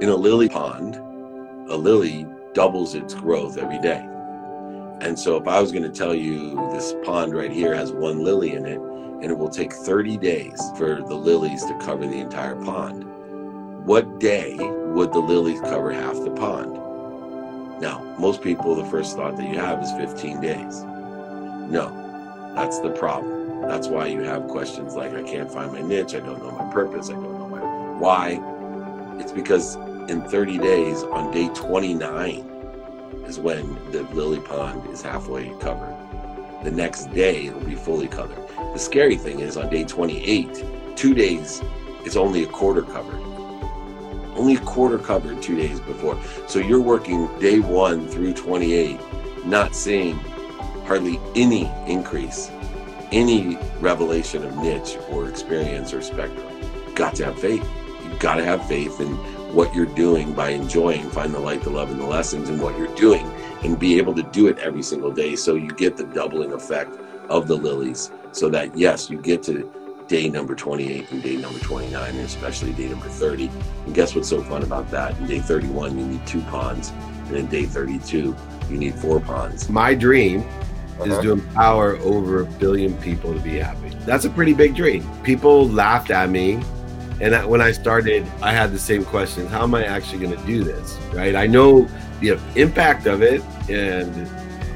In a lily pond, a lily doubles its growth every day. And so if I was going to tell you this pond right here has one lily in it, and it will take 30 days for the lilies to cover the entire pond, what day would the lilies cover half the pond? Now, most people, the first thought that you have is 15 days. No, that's the problem. That's why you have questions like, I can't find my niche, I don't know my purpose, I don't know my why. It's because in 30 days, on day 29, is when the lily pond is halfway covered. The next day, it'll be fully covered. The scary thing is on day 28, two days, it's only a quarter covered. Only a quarter covered two days before. So you're working day one through 28, not seeing hardly any increase, any revelation of niche or experience or spectrum. Got to have faith. You've got to have faith in what you're doing by enjoying, find the light, the love, and the lessons in what you're doing, and be able to do it every single day so you get the doubling effect of the lilies. So that, yes, you get to day number 28 and day number 29, and especially day number 30. And guess what's so fun about that? In day 31, you need two ponds, and in day 32, you need four ponds. My dream uh-huh. is to empower over a billion people to be happy. That's a pretty big dream. People laughed at me and when I started, I had the same questions. How am I actually going to do this? Right? I know the impact of it and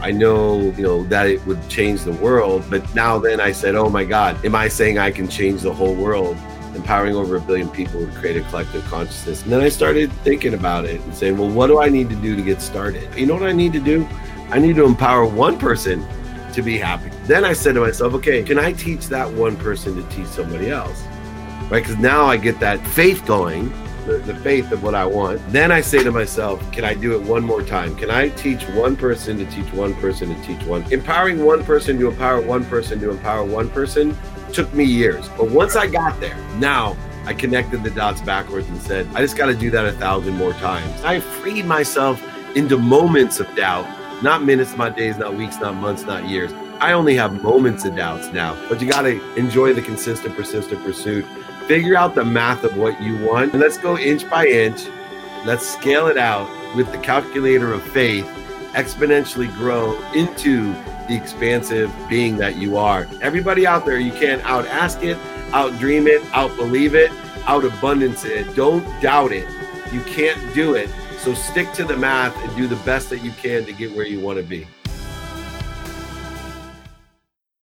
I know, you know, that it would change the world. But now then I said, oh my God, am I saying I can change the whole world? Empowering over a billion people to create a collective consciousness. And then I started thinking about it and saying, well, what do I need to do to get started? You know what I need to do? I need to empower one person to be happy. Then I said to myself, okay, can I teach that one person to teach somebody else? Right? Because now I get that faith going, the, the faith of what I want. Then I say to myself, can I do it one more time? Can I teach one person to teach one person to teach one? Empowering one person to empower one person to empower one person took me years. But once I got there, now I connected the dots backwards and said, I just got to do that a thousand more times. I freed myself into moments of doubt, not minutes, not days, not weeks, not months, not years. I only have moments of doubts now, but you got to enjoy the consistent, persistent pursuit figure out the math of what you want, and let's go inch by inch. Let's scale it out with the calculator of faith, exponentially grow into the expansive being that you are. Everybody out there, you can't out ask it, out dream it, out believe it, out abundance it. Don't doubt it. You can't do it. So stick to the math and do the best that you can to get where you want to be.